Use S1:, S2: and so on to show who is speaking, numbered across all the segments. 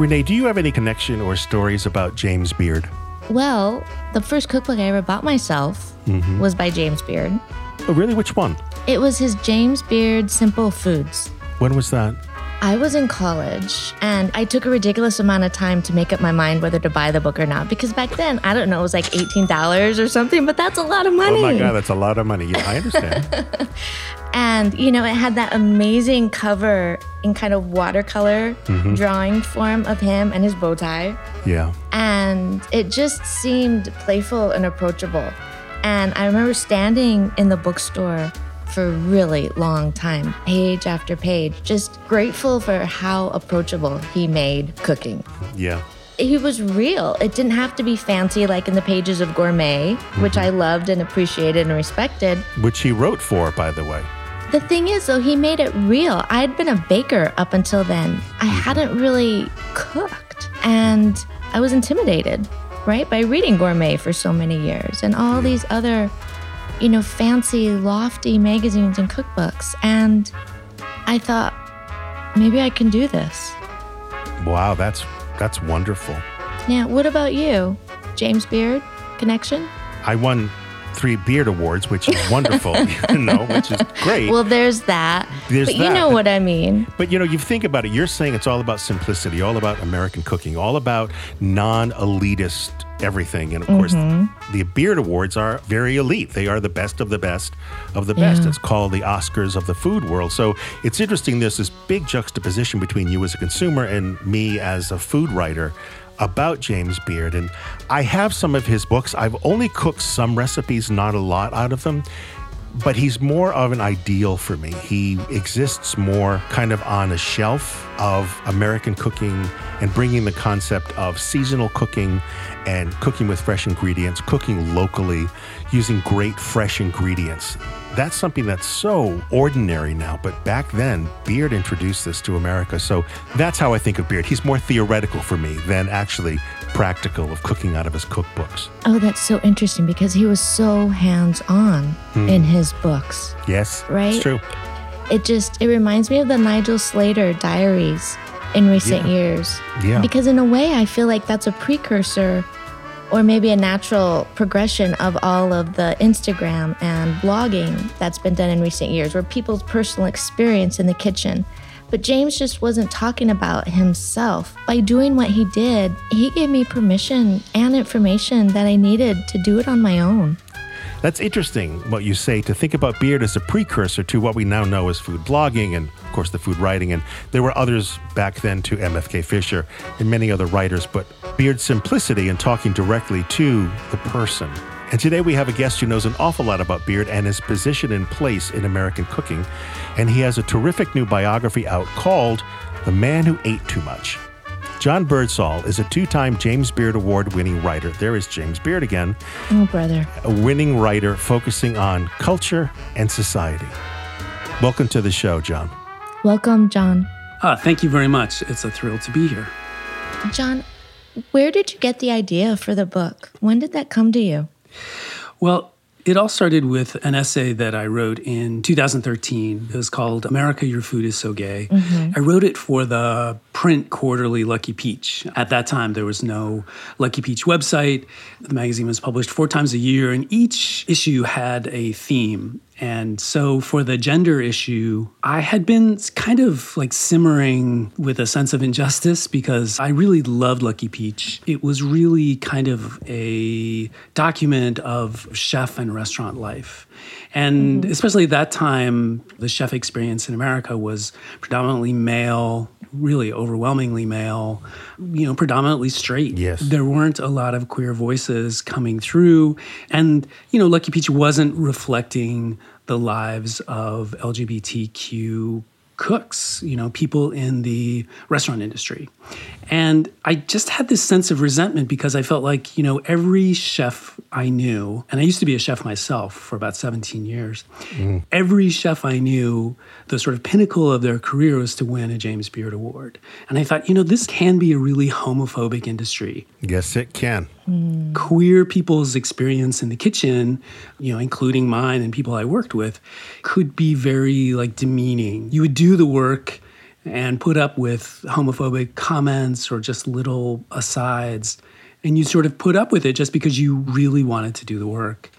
S1: Renee, do you have any connection or stories about James Beard?
S2: Well, the first cookbook I ever bought myself mm-hmm. was by James Beard.
S1: Oh, really? Which one?
S2: It was his James Beard Simple Foods.
S1: When was that?
S2: I was in college and I took a ridiculous amount of time to make up my mind whether to buy the book or not because back then, I don't know, it was like $18 or something, but that's a lot of money.
S1: Oh my God, that's a lot of money. Yeah, I understand.
S2: And, you know, it had that amazing cover in kind of watercolor
S1: Mm-hmm.
S2: drawing form of him and his bow tie.
S1: yeah.
S2: And it just seemed playful and approachable. And I remember standing in the bookstore for a really long time, page after page, just grateful for how approachable he made cooking.
S1: Yeah.
S2: He was real. It didn't have to be fancy like in the pages of Gourmet, which I loved and appreciated and respected.
S1: Which he wrote for, by the way.
S2: The thing is, though, he made it real. I had been a baker up until then. I mm-hmm. hadn't really cooked, and I was intimidated, right, by reading Gourmet for so many years and all these other, you know, fancy, lofty magazines and cookbooks. And I thought, maybe I can do this.
S1: Wow, that's that's wonderful.
S2: Now, what about you, James Beard connection?
S1: I won three Beard Awards, which is wonderful, you know, which is great.
S2: Well, there's that.
S1: There's
S2: but you know what I mean.
S1: But you know, you think about it, you're saying it's all about simplicity, all about American cooking, all about non elitist everything. And of course,
S2: Mm-hmm.
S1: the Beard Awards are very elite. They are the best of the best of the best.
S2: Yeah.
S1: It's called the Oscars of the food world. So it's interesting, there's this big juxtaposition between you as a consumer and me as a food writer about James Beard. And I have some of his books. I've only cooked some recipes, not a lot out of them but he's more of an ideal for me. He exists more kind of on a shelf of American cooking and bringing the concept of seasonal cooking and cooking with fresh ingredients, cooking locally, using great fresh ingredients. That's something that's so ordinary now, but back then, Beard introduced this to America. So that's how I think of Beard. He's more theoretical for me than actually practical of cooking out of his cookbooks.
S2: Oh, that's so interesting because he was so hands on hmm. in his books.
S1: Yes,
S2: Right?
S1: It's true.
S2: It just it reminds me of the Nigel Slater diaries in recent
S1: Yeah.
S2: years.
S1: Yeah.
S2: Because in a way I feel like that's a precursor or maybe a natural progression of all of the Instagram and blogging that's been done in recent years where people's personal experience in the kitchen. But James just wasn't talking about himself. By doing what he did, he gave me permission and information that I needed to do it on my own.
S1: That's interesting what you say to think about Beard as a precursor to what we now know as food blogging and, of course, the food writing. And there were others back then to MFK Fisher and many other writers, but Beard's simplicity in talking directly to the person. And today we have a guest who knows an awful lot about Beard and his position and place in American cooking. And he has a terrific new biography out called The Man Who Ate Too Much. John Birdsall is a two time James Beard Award winning writer. There is James Beard again
S2: Oh, brother.
S1: a winning writer focusing on culture and society. Welcome to the show, John.
S2: Welcome, John.
S3: Ah, thank you very much. It's a thrill to be here.
S2: John, where did you get the idea for the book? When did that come to you?
S3: Well, it all started with an essay that I wrote in 2013. It was called America, Your Food is So Gay. Mm-hmm. I wrote it for the print quarterly Lucky Peach. At that time, there was no Lucky Peach website. The magazine was published four times a year, and each issue had a theme. And so for the gender issue, I had been kind of like simmering with a sense of injustice because I really loved Lucky Peach. It was really kind of a document of chef and restaurant life. And mm-hmm. especially at that time, the chef experience in America was predominantly male, really overwhelmingly male, you know, predominantly straight.
S1: Yes.
S3: There weren't a lot of queer voices coming through. And, you know, Lucky Peach wasn't reflecting the lives of LGBTQ cooks, you know, people in the restaurant industry. And I just had this sense of resentment because I felt like, you know, every chef I knew, and I used to be a chef myself for about 17 years, mm-hmm. every chef I knew, the sort of pinnacle of their career was to win a James Beard Award. And I thought, you know, this can be a really homophobic industry
S1: Yes, it can. Mm.
S3: queer people's experience in the kitchen, you know, including mine and people I worked with, could be very like demeaning. You would do the work and put up with homophobic comments or just little asides. And you sort of put up with it just because you really wanted to do the work.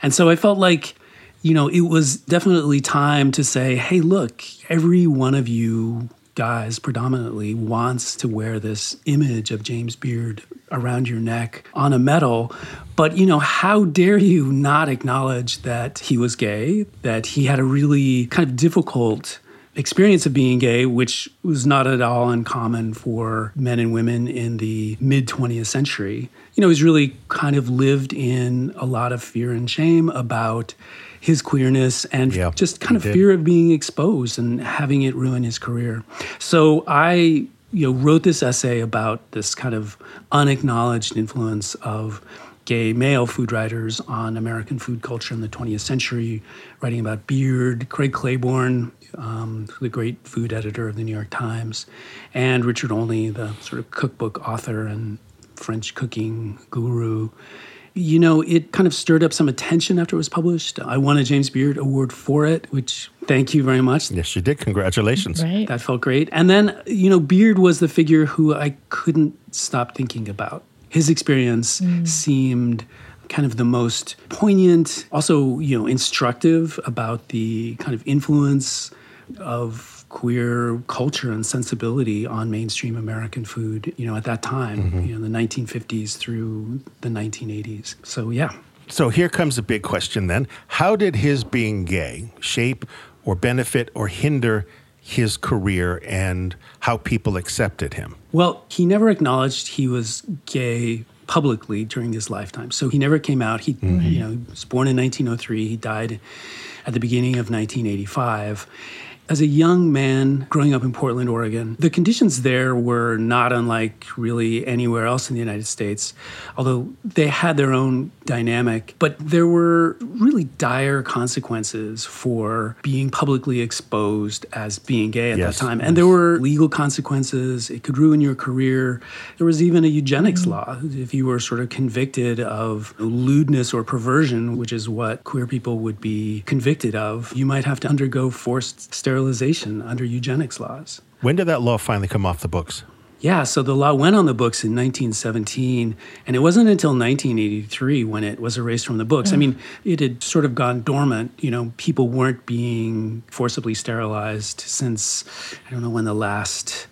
S3: And so I felt like, you know, it was definitely time to say, hey, look, every one of you guys predominantly wants to wear this image of James Beard around your neck on a medal. But, you know, how dare you not acknowledge that he was gay, that he had a really kind of difficult experience of being gay, which was not at all uncommon for men and women in the mid 20th century. You know, he's really kind of lived in a lot of fear and shame about his queerness and yeah, just kind of did. fear of being exposed and having it ruin his career. So I you know wrote this essay about this kind of unacknowledged influence of gay male food writers on American food culture in the 20th century, writing about Beard, Craig Claiborne, um, the great food editor of the New York Times, and Richard Olney, the sort of cookbook author and French cooking guru. You know, it kind of stirred up some attention after it was published. I won a James Beard Award for it, which thank you very much.
S1: Yes, you did. Congratulations.
S2: Right.
S3: That felt great. And then, you know, Beard was the figure who I couldn't stop thinking about. His experience mm. seemed kind of the most poignant, also, you know, instructive about the kind of influence of queer culture and sensibility on mainstream American food, you know, at that time, mm-hmm. you know, the 1950s through the 1980s. So, yeah.
S1: So here comes the big question then. How did his being gay shape or benefit or hinder his career and how people accepted him?
S3: Well, he never acknowledged he was gay publicly during his lifetime. So he never came out. He, mm-hmm. you know, was born in 1903. He died at the beginning of 1985. As a young man growing up in Portland, Oregon, the conditions there were not unlike really anywhere else in the United States, although they had their own dynamic. But there were really dire consequences for being publicly exposed as being gay at yes. that time. And there were legal consequences. It could ruin your career. There was even a eugenics mm-hmm. law. If you were sort of convicted of lewdness or perversion, which is what queer people would be convicted of, you might have to undergo forced sterilization sterilization under eugenics laws.
S1: When did that law finally come off the books?
S3: Yeah, so the law went on the books in 1917, and it wasn't until 1983 when it was erased from the books. Mm. I mean, it had sort of gone dormant. You know, people weren't being forcibly sterilized since, I don't know when the last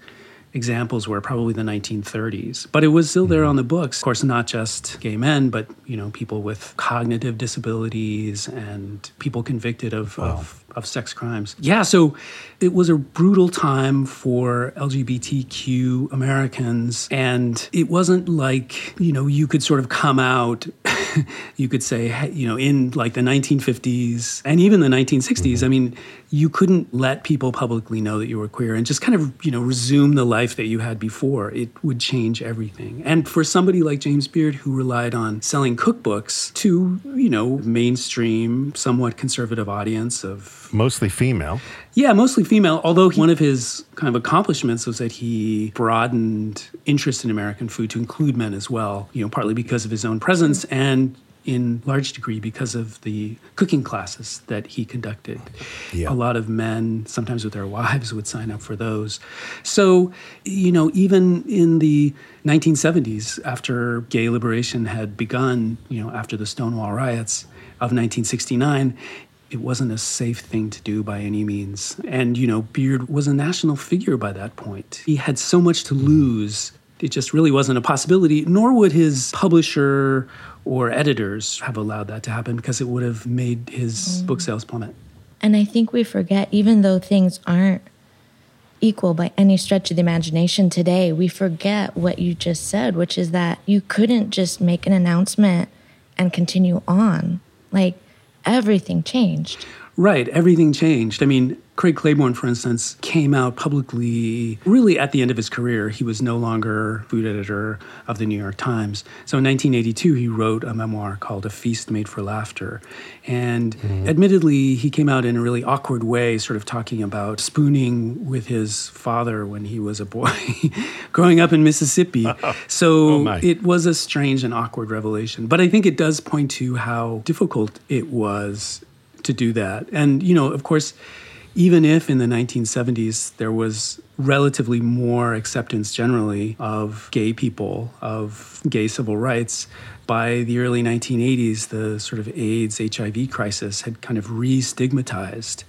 S3: examples were probably the 1930s but it was still there mm-hmm. on the books. Of course not just gay men but you know people with cognitive disabilities and people convicted of, wow. of, of sex crimes. Yeah so it was a brutal time for lgbtq americans and it wasn't like you know you could sort of come out you could say, you know, in like the 1950s and even the 1960s, mm-hmm. I mean, you couldn't let people publicly know that you were queer and just kind of, you know, resume the life that you had before. It would change everything. And for somebody like James Beard, who relied on selling cookbooks to, you know, mainstream, somewhat conservative audience of
S1: mostly female.
S3: Yeah, mostly female. Although one of his kind of accomplishments was that he broadened interest in American food to include men as well, you know, partly because of his own presence and in large degree because of the cooking classes that he conducted. Yeah. A lot of men, sometimes with their wives, would sign up for those. So, you know, even in the 1970s, after gay liberation had begun, you know, after the Stonewall riots of 1969, it wasn't a safe thing to do by any means. And, you know, Beard was a national figure by that point. He had so much to lose. It just really wasn't a possibility, nor would his publisher or editors have allowed that to happen because it would have made his mm. book sales plummet.
S2: And I think we forget, even though things aren't equal by any stretch of the imagination today, we forget what you just said, which is that you couldn't just make an announcement and continue on. Like, everything changed.
S3: Right, everything changed. I mean, Craig Claiborne, for instance, came out publicly really at the end of his career. He was no longer food editor of the New York Times. So in 1982, he wrote a memoir called A Feast Made for Laughter. And mm-hmm. admittedly, he came out in a really awkward way, sort of talking about spooning with his father when he was a boy growing up in Mississippi. so oh it was a strange and awkward revelation. But I think it does point to how difficult it was to do that. And, you know, of course, even if in the 1970s there was relatively more acceptance generally of gay people, of gay civil rights, by the early 1980s, the sort of AIDS HIV crisis had kind of re stigmatized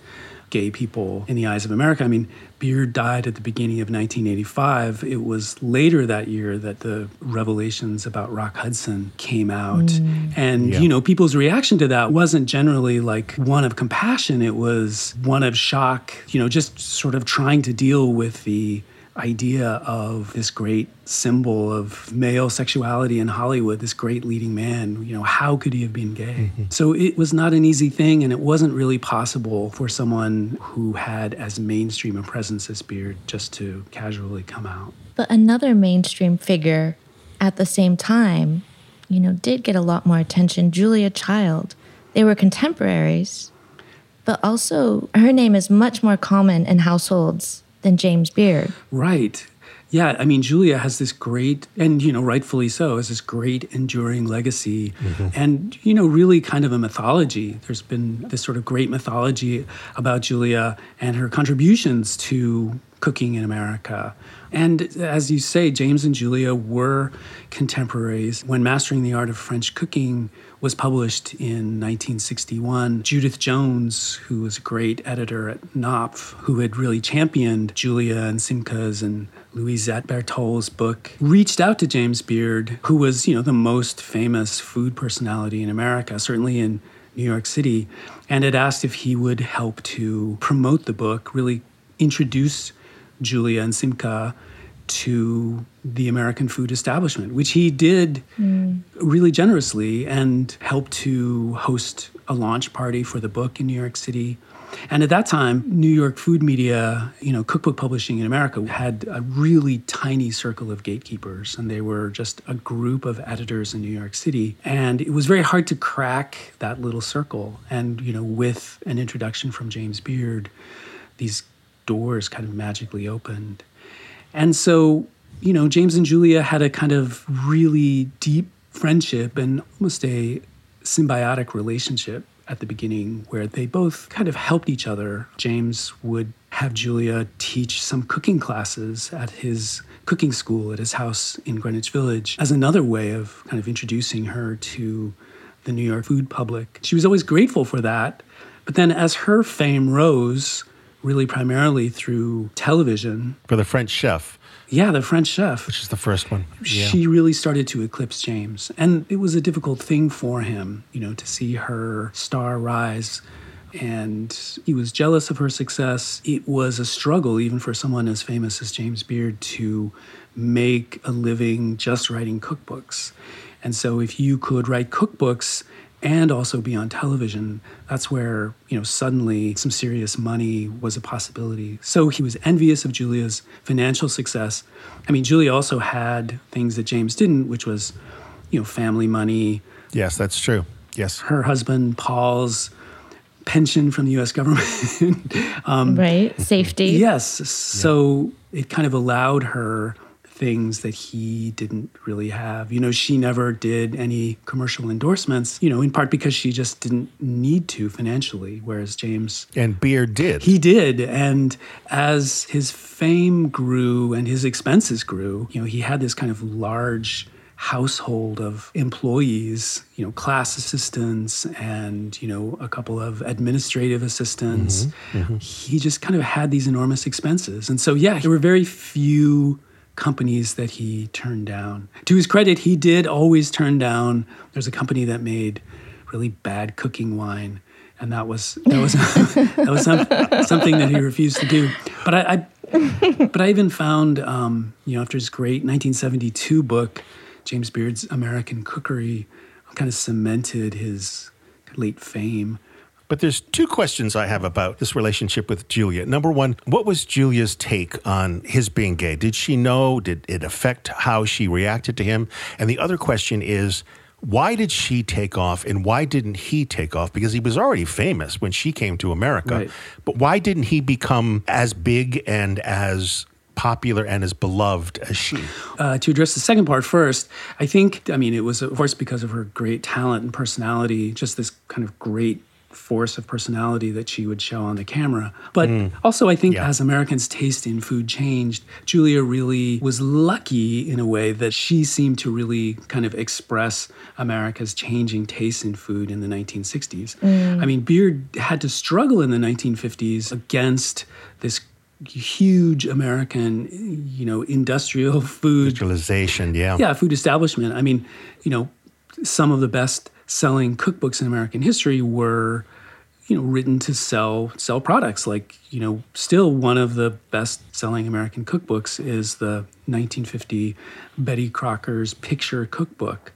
S3: gay people in the eyes of America. I mean, Beard died at the beginning of 1985. It was later that year that the revelations about Rock Hudson came out. Mm. And, yeah. you know, people's reaction to that wasn't generally like one of compassion, it was one of shock, you know, just sort of trying to deal with the idea of this great symbol of male sexuality in Hollywood, this great leading man, you know, how could he have been gay? Mm-hmm. So it was not an easy thing, and it wasn't really possible for someone who had as mainstream a presence as Beard just to casually come out.
S2: But another mainstream figure at the same time, you know, did get a lot more attention Julia Child. They were contemporaries, but also her name is much more common in households than James Beard.
S3: Right. Yeah, I mean, Julia has this great, and you know, rightfully so, has this great enduring legacy, mm-hmm. and you know, really kind of a mythology. There's been this sort of great mythology about Julia and her contributions to cooking in America. And as you say, James and Julia were contemporaries. When Mastering the Art of French Cooking was published in 1961. Judith Jones, who was a great editor at Knopf, who had really championed Julia and Simca's and Louisette Bertholle's book, reached out to James Beard, who was, you know, the most famous food personality in America, certainly in New York City, and had asked if he would help to promote the book, really introduce Julia and Simca to the American food establishment, which he did mm. really generously and helped to host a launch party for the book in New York City. And at that time, New York food media, you know, cookbook publishing in America had a really tiny circle of gatekeepers, and they were just a group of editors in New York City. And it was very hard to crack that little circle. And, you know, with an introduction from James Beard, these doors kind of magically opened. And so, you know, James and Julia had a kind of really deep friendship and almost a symbiotic relationship at the beginning where they both kind of helped each other. James would have Julia teach some cooking classes at his cooking school at his house in Greenwich Village as another way of kind of introducing her to the New York food public. She was always grateful for that. But then as her fame rose, really primarily through television.
S1: For the French chef.
S3: Yeah, the French chef.
S1: Which is the first one.
S3: Yeah. She really started to eclipse James. And it was a difficult thing for him, you know, to see her star rise. And he was jealous of her success. It was a struggle, even for someone as famous as James Beard, to make a living just writing cookbooks. And so, if you could write cookbooks and also be on television, that's where, you know, suddenly some serious money was a possibility. So he was envious of Julia's financial success. I mean, Julia also had things that James didn't, which was, you know, family money.
S1: Yes, that's true. Yes.
S3: Her husband, Paul's pension from the US government.
S2: um, right. Safety.
S3: Yes. So yeah. it kind of allowed her things that he didn't really have. You know, she never did any commercial endorsements, you know, in part because she just didn't need to financially, whereas James.
S1: And Beard did.
S3: He did. And as his fame grew and his expenses grew, you know, he had this kind of large household of employees, you know, class assistants and, you know, a couple of administrative assistants. Mm-hmm, mm-hmm. He just kind of had these enormous expenses. And so, yeah, there were very few companies that he turned down. To his credit, he did always turn down. There's a company that made really bad cooking wine, and that was that was that was some, something that he refused to do. But I, I but I even found, um, you know, after his great 1972 book, James Beard's American Cookery, kind of cemented his late fame.
S1: But there's two questions I have about this relationship with Julia. Number one, what was Julia's take on his being gay? Did she know? Did it affect how she reacted to him? And the other question is, why did she take off and why didn't he take off? Because he was already famous when she came to America. Right. But why didn't he become as big and as popular and as beloved as she?
S3: Uh, to address the second part first, I think, I mean, it was, of course, because of her great talent and personality, just this kind of great force of personality that she would show on the camera. But hmm. also, I think
S1: Yeah.
S3: as Americans' taste in food changed, Julia really was lucky in a way that she seemed to really kind of express America's changing taste in food in the 1960s. Hmm. I mean, Beard had to struggle in the 1950s against this huge American, you know, industrial food
S1: Visualization, yeah.
S3: yeah, food establishment. I mean, you know, some of the best selling cookbooks in American history were, you know, written to sell sell products. Like, you know, still one of the best selling American cookbooks is the 1950 Betty Crocker's Picture Cookbook.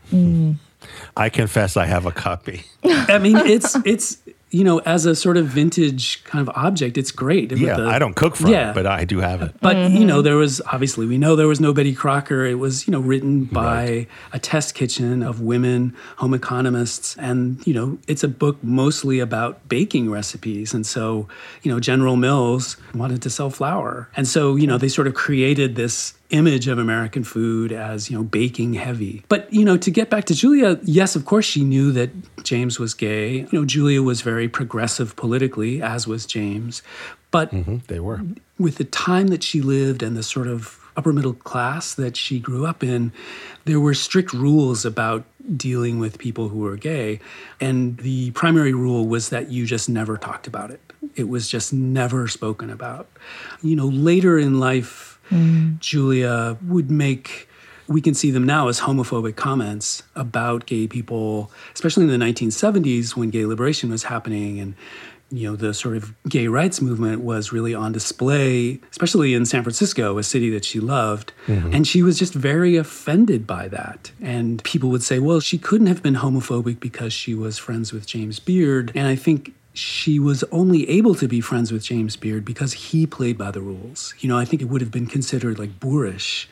S1: I confess I have a copy.
S3: I mean, it's it's you know, as a sort of vintage kind of object, it's great.
S1: Yeah,
S3: the-
S1: I don't cook from
S3: Yeah.
S1: it, but I do have it.
S3: But you know, mm-hmm. there was obviously we know there was no Betty Crocker. It was you know written by a test kitchen of women home economists, and you know it's a book mostly about baking recipes. And so you know General Mills wanted to sell flour, and so you know they sort of created this image of American food as you know baking heavy. But you know to get back to Julia, yes, of course she knew that James was gay. You know Julia was very progressive politically, as was James, but
S1: Mhm, They were.
S3: with the time that she lived and the sort of upper middle class that she grew up in, there were strict rules about dealing with people who were gay. And the primary rule was that you just never talked about it, it was just never spoken about. You know, later in life, Mm. Julia would make. We can see them now as homophobic comments about gay people, especially in the 1970s when gay liberation was happening and you know the sort of gay rights movement was really on display especially in san francisco a city that she loved. Mm-hmm. And she was just very offended by that. And people would say well she couldn't have been homophobic because she was friends with james beard. And i think she was only able to be friends with james beard because he played by the rules you know i think it would have been considered like boorish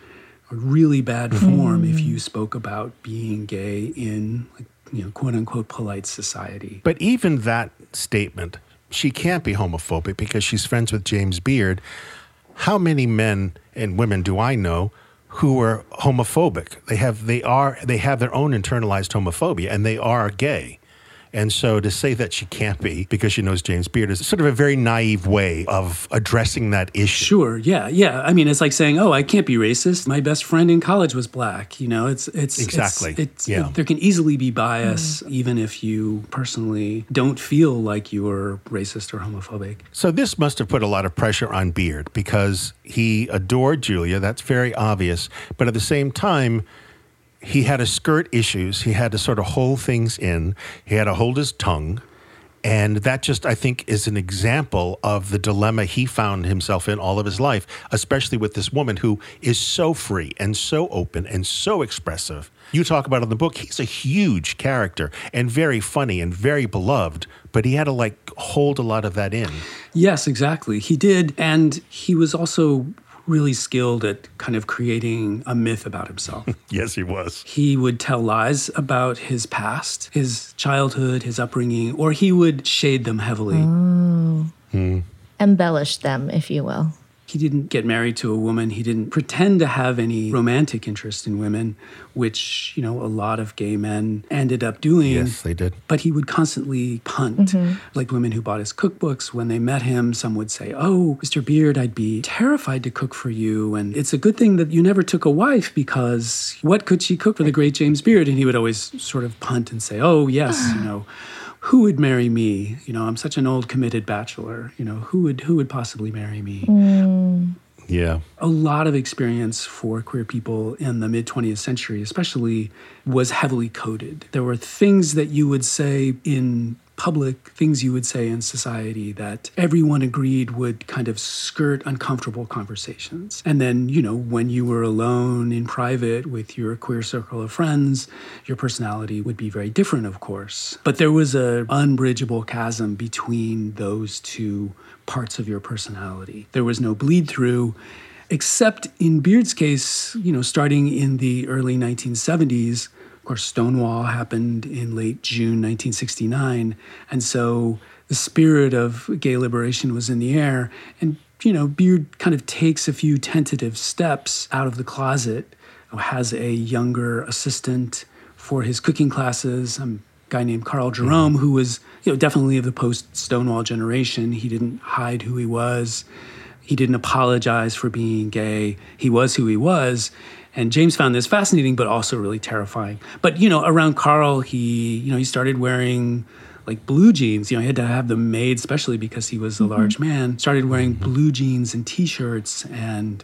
S3: or really bad mm-hmm. form if you spoke about being gay in like you know quote unquote polite society
S1: But even that statement, she can't be homophobic because she's friends with James Beard. How many men and women do I know who are homophobic? They have they are they have their own internalized homophobia and they are gay. And so to say that she can't be because she knows James Beard is sort of a very naive way of addressing that issue.
S3: Sure. Yeah. Yeah. I mean, it's like saying, "Oh, I can't be racist. My best friend in college was black." You know, it's it's it's-
S1: Exactly.
S3: It's,
S1: Yeah.
S3: there can easily be bias, even if you personally don't feel like you're racist or homophobic.
S1: So this must have put a lot of pressure on Beard because he adored Julia. That's very obvious. But at the same time, he had to skirt issues. He had to sort of hold things in. He had to hold his tongue. And that just, I think, is an example of the dilemma he found himself in all of his life, especially with this woman who is so free and so open and so expressive. You talk about in the book, he's a huge character and very funny and very beloved, but he had to like hold a lot of that in.
S3: Yes, exactly. He did, and he was also really skilled at kind of creating a myth about himself.
S1: Yes, he was.
S3: he would tell lies about his past, his childhood, his upbringing, or he would shade them heavily. Mm. Hmm.
S2: Embellish them, if you will.
S3: He didn't get married to a woman. He didn't pretend to have any romantic interest in women, which, you know, a lot of gay men ended up doing.
S1: Yes, they did.
S3: But he would constantly punt. Mm-hmm. Like women who bought his cookbooks, when they met him, some would say, Oh, Mr. Beard, I'd be terrified to cook for you. And it's a good thing that you never took a wife because what could she cook for the great James Beard? And he would always sort of punt and say, Oh, yes, you know. Who would marry me? You know, I'm such an old committed bachelor. You know, who would who would possibly marry me? Mm.
S1: Yeah.
S3: a lot of experience for queer people in the mid 20th century, especially, was heavily coded. There were things that you would say in public, things you would say in society that everyone agreed would kind of skirt uncomfortable conversations. And then, you know, when you were alone in private with your queer circle of friends, your personality would be very different, of course. But there was an unbridgeable chasm between those two parts of your personality. There was no bleed through, except in Beard's case, you know, starting in the early 1970s. Course, Stonewall happened in late June 1969. And so the spirit of gay liberation was in the air. And, you know, Beard kind of takes a few tentative steps out of the closet, has a younger assistant for his cooking classes. I'm guy named Carl Jerome, who was you know definitely of the post Stonewall generation. He didn't hide who he was. He didn't apologize for being gay. He was who he was. And James found this fascinating, but also really terrifying. But you know, around Carl, he you know he started wearing like blue jeans. You know, he had to have them made, especially because he was a mm-hmm. large man. Started wearing blue jeans and T-shirts, and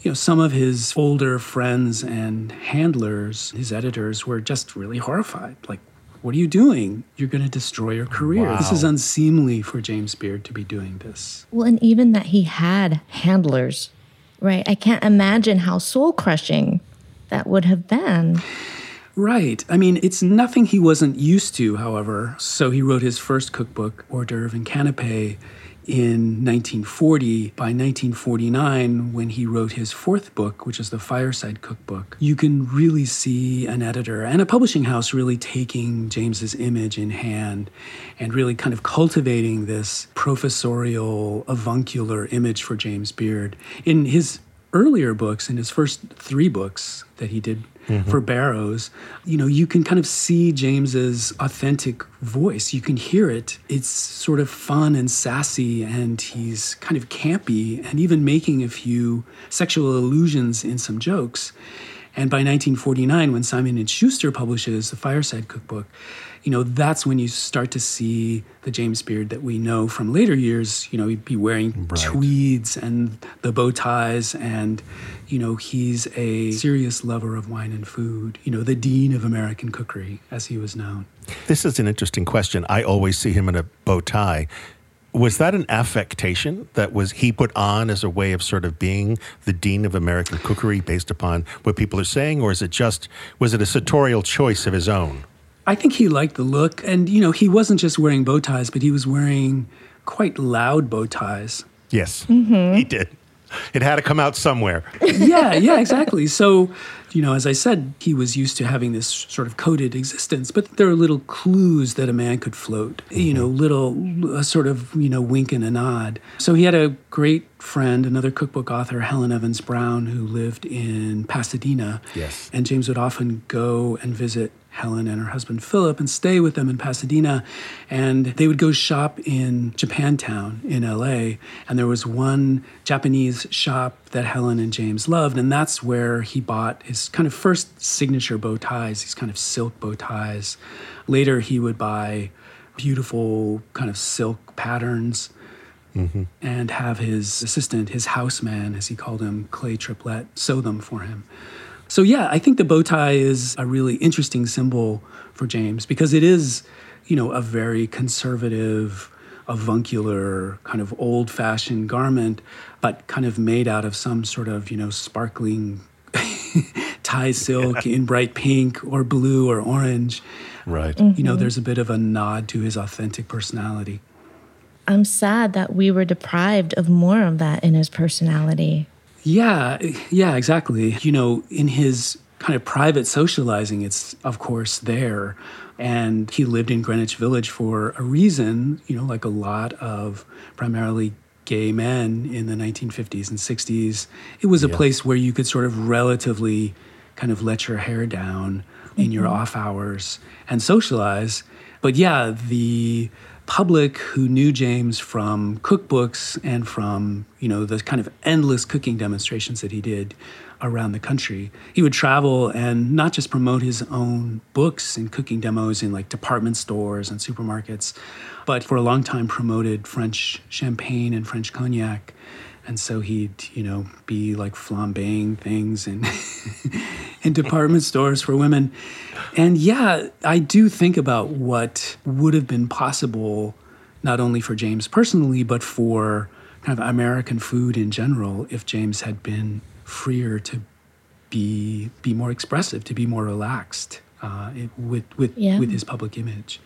S3: you know, some of his older friends and handlers, his editors, were just really horrified. Like, what are you doing? You're going to destroy your career. Wow. This is unseemly for James Beard to be doing this.
S2: Well, and even that he had handlers, right? I can't imagine how soul crushing that would have been.
S3: Right. I mean, it's nothing he wasn't used to, however. So he wrote his first cookbook, Hors d'oeuvre and Canapé, in 1940. By 1949, when he wrote his fourth book, which is the Fireside Cookbook, you can really see an editor and a publishing house really taking James's image in hand and really kind of cultivating this professorial, avuncular image for James Beard. In his earlier books, in his first three books that he did mm-hmm. for Barrows, you know, you can kind of see James's authentic voice. You can hear it. It's sort of fun and sassy, and he's kind of campy and even making a few sexual allusions in some jokes. And by 1949, when Simon and Schuster publishes the Fireside Cookbook, you know, that's when you start to see the James Beard that we know from later years. You know, he'd be wearing right. tweeds and the bow ties, and, you know, he's a serious lover of wine and food, you know, the dean of American cookery, as he was known.
S1: This is an interesting question. I always see him in a bow tie. Was that an affectation that was he put on as a way of sort of being the dean of American cookery based upon what people are saying, or is it just was it a sartorial choice of his own?
S3: I think he liked the look. And, you know, he wasn't just wearing bow ties, but he was wearing quite loud bow ties.
S1: Yes, mm-hmm. he did. It had to come out somewhere.
S3: yeah, yeah, exactly. So, you know, as I said, he was used to having this sort of coded existence, but there are little clues that a man could float, you know, mm-hmm. little a sort of, you know, wink and a nod. So he had a great friend, another cookbook author, Helen Evans Brown, who lived in Pasadena.
S1: Yes.
S3: And James would often go and visit Helen and her husband Philip and stay with them in Pasadena. And they would go shop in Japantown in LA. And there was one Japanese shop that Helen and James loved. And that's where he bought his kind of first signature bow ties, these kind of silk bow ties. Later, he would buy beautiful kind of silk patterns. Mm-hmm. And have his assistant, his houseman, as he called him, Clay Triplett, sew them for him. So, yeah, I think the bow tie is a really interesting symbol for James because it is, you know, a very conservative, avuncular, kind of old fashioned garment, but kind of made out of some sort of, you know, sparkling tie silk yeah. in bright pink or blue or orange.
S1: Right. Mm-hmm.
S3: You know, there's a bit of a nod to his authentic personality.
S2: I'm sad that we were deprived of more of that in his personality.
S3: Yeah, yeah, exactly. You know, in his kind of private socializing, it's of course there. And he lived in Greenwich Village for a reason, you know, like a lot of primarily gay men in the 1950s and 60s. It was a yeah. place where you could sort of relatively kind of let your hair down in mm-hmm. your off hours and socialize. But yeah, the public who knew James from cookbooks and from, you know, the kind of endless cooking demonstrations that he did around the country. He would travel and not just promote his own books and cooking demos in like department stores and supermarkets, but for a long time promoted French champagne and French cognac and so he'd you know be like flambeing things in in department stores for women and yeah i do think about what would have been possible not only for james personally but for kind of american food in general if james had been freer to be be more expressive to be more relaxed uh, with with yeah. with his public image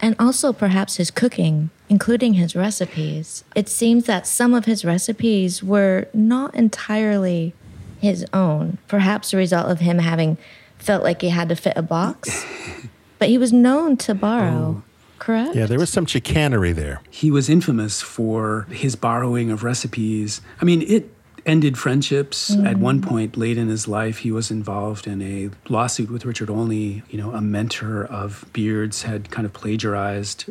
S2: and also perhaps his cooking, including his recipes. It seems that some of his recipes were not entirely his own, perhaps a result of him having felt like he had to fit a box. but he was known to borrow. Oh. Correct?
S1: Yeah, there was some chicanery there.
S3: He was infamous for his borrowing of recipes. I mean, it ended friendships. Mm. At one point late in his life, he was involved in a lawsuit with Richard Olney. You know, a mentor of Beard's had kind of plagiarized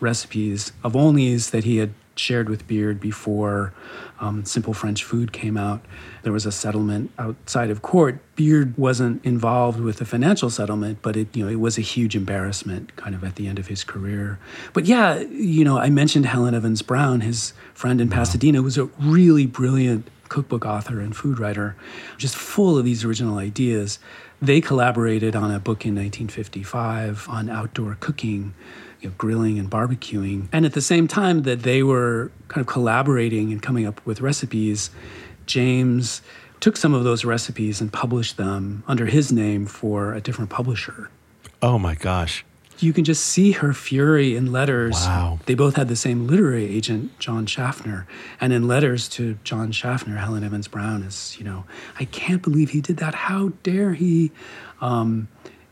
S3: recipes of Olney's that he had shared with Beard before um, Simple French Food came out. There was a settlement outside of court. Beard wasn't involved with the financial settlement, but it you know it was a huge embarrassment kind of at the end of his career. But yeah, you know I mentioned Helen Evans Brown, his friend in Pasadena, was a really brilliant cookbook author and food writer, just full of these original ideas. They collaborated on a book in 1955 on outdoor cooking you know, grilling and barbecuing. And at the same time that they were kind of collaborating and coming up with recipes, James took some of those recipes and published them under his name for a different publisher.
S1: Oh my gosh.
S3: You can just see her fury in letters.
S1: Wow.
S3: They both had the same literary agent, John Schaffner. And in letters to John Schaffner, Helen Evans Brown is, you know, I can't believe he did that. How dare he? Um,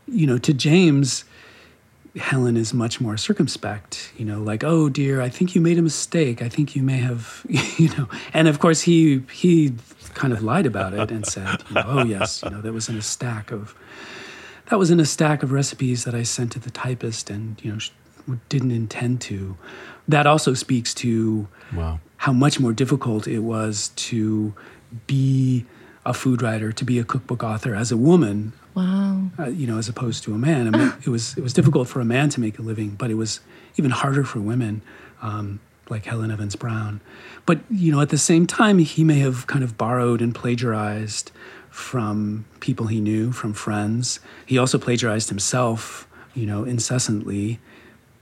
S3: you know, to James, Helen is much more circumspect, you know, like, oh dear, I think you made a mistake. I think you may have, you know. And of course, he he kind of lied about it and said, you know, oh yes, you know, that was in a stack of that was in a stack of recipes that I sent to the typist, and you know, didn't intend to. That also speaks to
S1: wow.
S3: how much more difficult it was to be a food writer, to be a cookbook author as a woman
S2: Wow.
S3: Uh, you know, as opposed to a man. I mean, it was it was difficult for a man to make a living, but it was even harder for women, um, like Helen Evans Brown. But you know, at the same time, he may have kind of borrowed and plagiarized from people he knew, from friends. He also plagiarized himself, you know, incessantly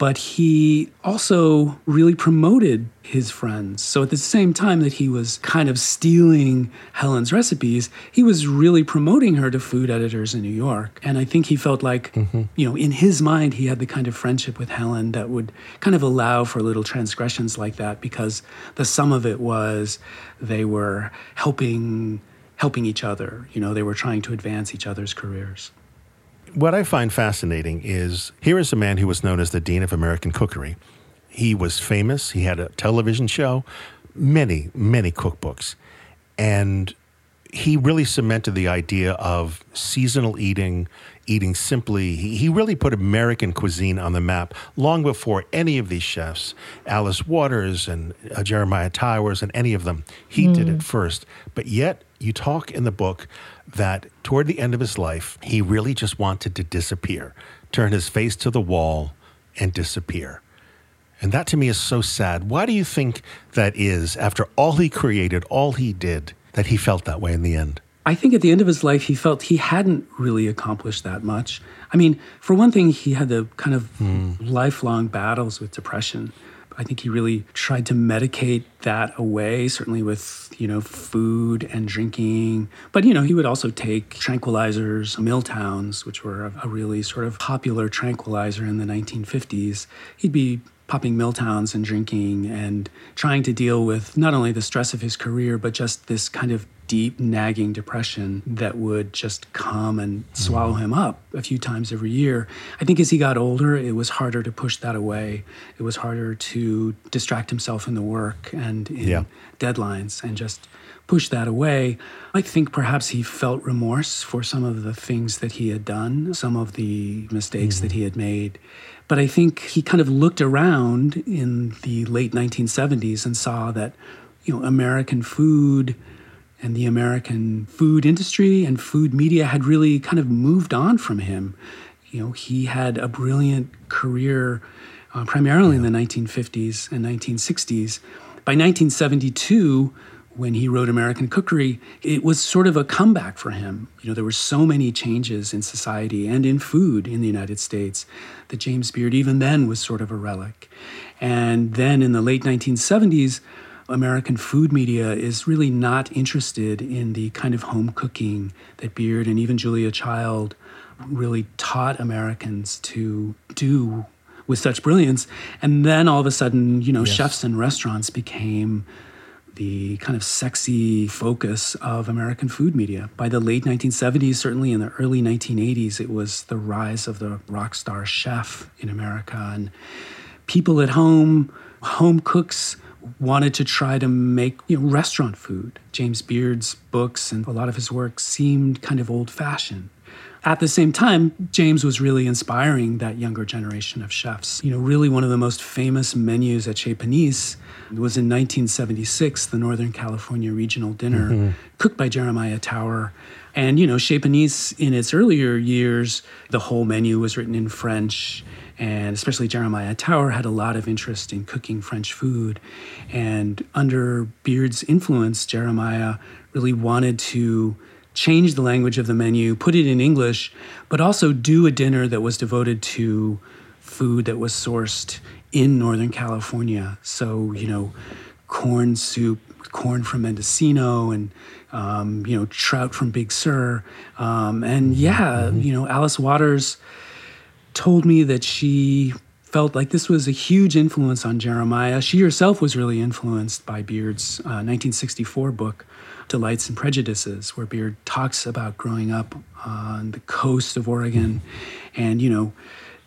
S3: but he also really promoted his friends. So at the same time that he was kind of stealing Helen's recipes, he was really promoting her to food editors in New York. And I think he felt like, mm-hmm. you know, in his mind, he had the kind of friendship with Helen that would kind of allow for little transgressions like that because the sum of it was they were helping helping each other. You know, they were trying to advance each other's careers
S1: what I find fascinating is here is a man who was known as the Dean of American Cookery. He was famous, he had a television show, many, many cookbooks. And he really cemented the idea of seasonal eating, eating simply. He, he really put American cuisine on the map long before any of these chefs, Alice Waters and uh, Jeremiah Towers and any of them. He mm. did it first. But yet, you talk in the book that toward the end of his life, he really just wanted to disappear, turn his face to the wall and disappear. And that to me is so sad. Why do you think that is, after all he created, all he did, that he felt that way in the end?
S3: I think at the end of his life, he felt he hadn't really accomplished that much. I mean, for one thing, he had the kind of mm. lifelong battles with depression. I think he really tried to medicate that away, certainly with, you know, food and drinking. But, you know, he would also take tranquilizers, Miltowns, which were a, a really sort of popular tranquilizer in the 1950s. He'd be popping Miltowns and drinking and trying to deal with not only the stress of his career, but just this kind of deep, nagging depression that would just come and swallow him up a few times every year. I think as he got older, it was harder to push that away. It was harder to distract himself in the work and in yeah. deadlines and just push that away. I think perhaps he felt remorse for some of the things that he had done, some of the mistakes mm-hmm. that he had made. But I think he kind of looked around in the late 1970s and saw that, you know, American food and the American food industry and food media had really kind of moved on from him. You know, he had a brilliant career uh, primarily in the 1950s and 1960s. By 1972, when he wrote American Cookery, it was sort of a comeback for him. You know, there were so many changes in society and in food in the United States that James Beard, even then, was sort of a relic. And then in the late 1970s, American food media is really not interested in the kind of home cooking that Beard and even Julia Child really taught Americans to do with such brilliance. And then all of a sudden, you know, yes. chefs and restaurants became the kind of sexy focus of American food media. By the late 1970s, certainly in the early 1980s, it was the rise of the rock star chef in America. And people at home, home cooks, wanted to try to make you know, restaurant food. James Beard's books and a lot of his work seemed kind of old fashioned. At the same time, James was really inspiring that younger generation of chefs. You know, really one of the most famous menus at Chez Panisse was in 1976, the Northern California Regional Dinner, mm-hmm. cooked by Jeremiah Tower. And, you know, Chez Panisse in its earlier years, the whole menu was written in French. And especially Jeremiah Tower had a lot of interest in cooking French food. And under Beard's influence, Jeremiah really wanted to change the language of the menu, put it in English, but also do a dinner that was devoted to food that was sourced in Northern California. So, you know, corn soup, corn from Mendocino, and, um, you know, trout from Big Sur. Um, and yeah, mm-hmm. you know, Alice Waters told me that she felt like this was a huge influence on Jeremiah. She herself was really influenced by Beard's uh, 1964 book, Delights and Prejudices, where Beard talks about growing up on the coast of Oregon and, you know,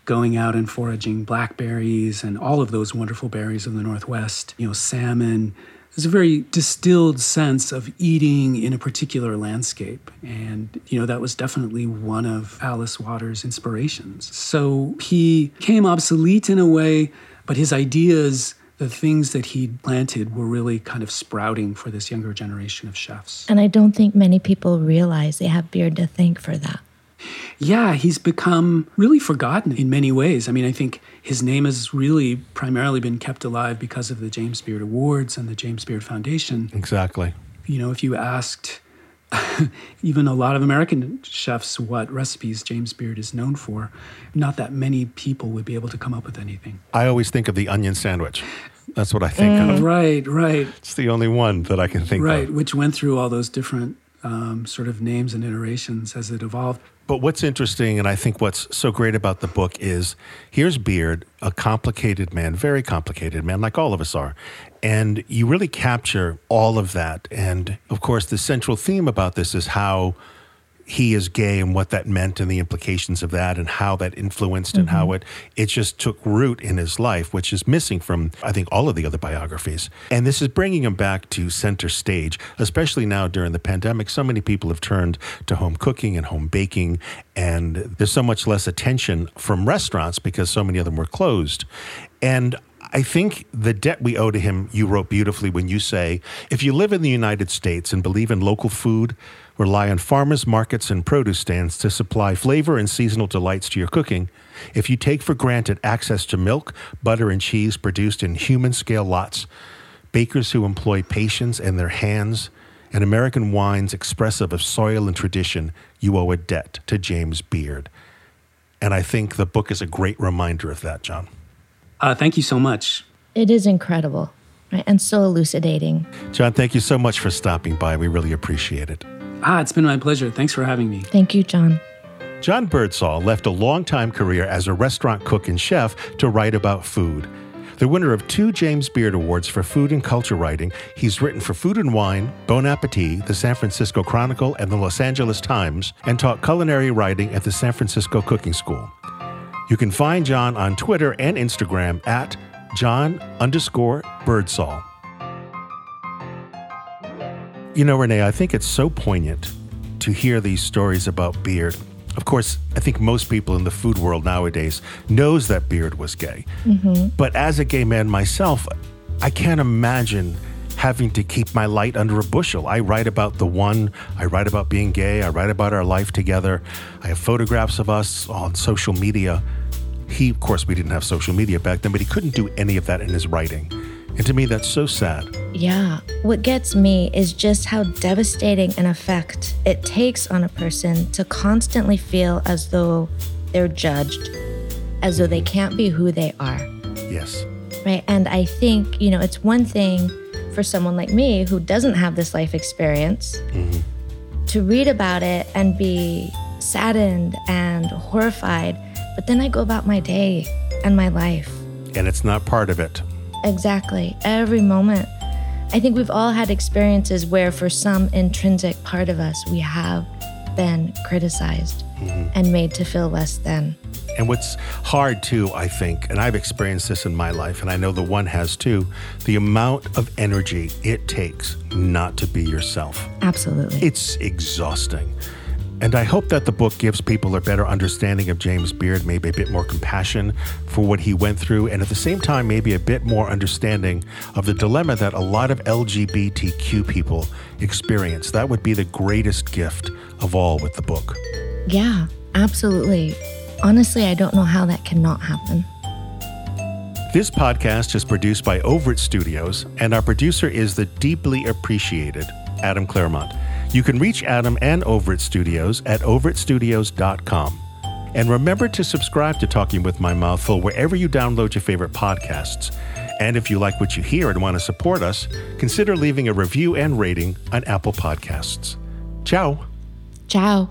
S3: going out and foraging blackberries and all of those wonderful berries of the Northwest, you know, salmon. There's a very distilled sense of eating in a particular landscape. And, you know, that was definitely one of Alice Waters' inspirations. So he came obsolete in a way, but his ideas the things that he'd planted were really kind of sprouting for this younger generation of chefs.
S2: And I don't think many people realize they have Beard to thank for that.
S3: Yeah, he's become really forgotten in many ways. I mean, I think his name has really primarily been kept alive because of the James Beard Awards and the James Beard Foundation.
S1: Exactly.
S3: You know, if you asked even a lot of American chefs what recipes James Beard is known for, not that many people would be able to come up with anything.
S1: I always think of the onion sandwich. That's what I think mm. of.
S3: Right, right.
S1: It's the only one that I can think
S3: right,
S1: of.
S3: Right, which went through all those different um, sort of names and iterations as it evolved.
S1: But what's interesting, and I think what's so great about the book is here's Beard, a complicated man, very complicated man, like all of us are. And you really capture all of that. And of course, the central theme about this is how he is gay and what that meant and the implications of that and how that influenced mm-hmm. and how mm-hmm. it it just took root in his life which is missing from I think all of the other biographies and this is bringing him back to center stage especially now during the pandemic so many people have turned to home cooking and home baking and there's so much less attention from restaurants because so many of them were closed and I think the debt we owe to him, you wrote beautifully when you say, if you live in the United States and believe in local food, rely on farmers markets and produce stands to supply flavor and seasonal delights to your cooking, if you take for granted access to milk, butter, and cheese produced in human scale lots, bakers who employ patience and their hands, and American wines expressive of soil and tradition, you owe a debt to James Beard. And I think the book is a great reminder of that, John.
S3: Uh, thank you so much.
S2: It is incredible right? and so elucidating.
S1: John, thank you so much for stopping by. We really appreciate it.
S3: Ah, it's been my pleasure. Thanks for having me.
S2: Thank you, John.
S1: John Birdsall left a long-time career as a restaurant cook and chef to write about food. The winner of two James Beard Awards for food and culture writing, he's written for Food and Wine, Bon Appetit, the San Francisco Chronicle, and the Los Angeles Times, and taught culinary writing at the San Francisco Cooking School. You can find John on Twitter and Instagram at John underscore Birdsall. You know, Renee, I think it's so poignant to hear these stories about Beard. Of course, I think most people in the food world nowadays knows that Beard was gay. Mm-hmm. But as a gay man myself, I can't imagine having to keep my light under a bushel. I write about the one, I write about being gay, I write about our life together. I have photographs of us on social media. He, of course, we didn't have social media back then, but he couldn't do any of that in his writing. And to me, that's so sad.
S2: Yeah. What gets me is just how devastating an effect it takes on a person to constantly feel as though they're judged, as though they can't be who they are.
S1: Yes.
S2: Right. And I think, you know, it's one thing for someone like me who doesn't have this life experience mm-hmm. to read about it and be saddened and horrified. But then I go about my day and my life.
S1: And it's not part of it.
S2: Exactly. Every moment. I think we've all had experiences where, for some intrinsic part of us, we have been criticized mm-hmm. and made to feel less than.
S1: And what's hard too, I think, and I've experienced this in my life, and I know the one has too, the amount of energy it takes not to be yourself.
S2: Absolutely.
S1: It's exhausting. And I hope that the book gives people a better understanding of James Beard, maybe a bit more compassion for what he went through, and at the same time, maybe a bit more understanding of the dilemma that a lot of LGBTQ people experience. That would be the greatest gift of all with the book.
S2: yeah, absolutely. Honestly, I don't know how that cannot happen.
S1: This podcast is produced by Overit Studios, and our producer is the deeply appreciated Adam Claremont. You can reach Adam and Overit Studios at overitstudios.com. And remember to subscribe to Talking with My Mouthful wherever you download your favorite podcasts. And if you like what you hear and want to support us, consider leaving a review and rating on Apple Podcasts. Ciao.
S2: Ciao.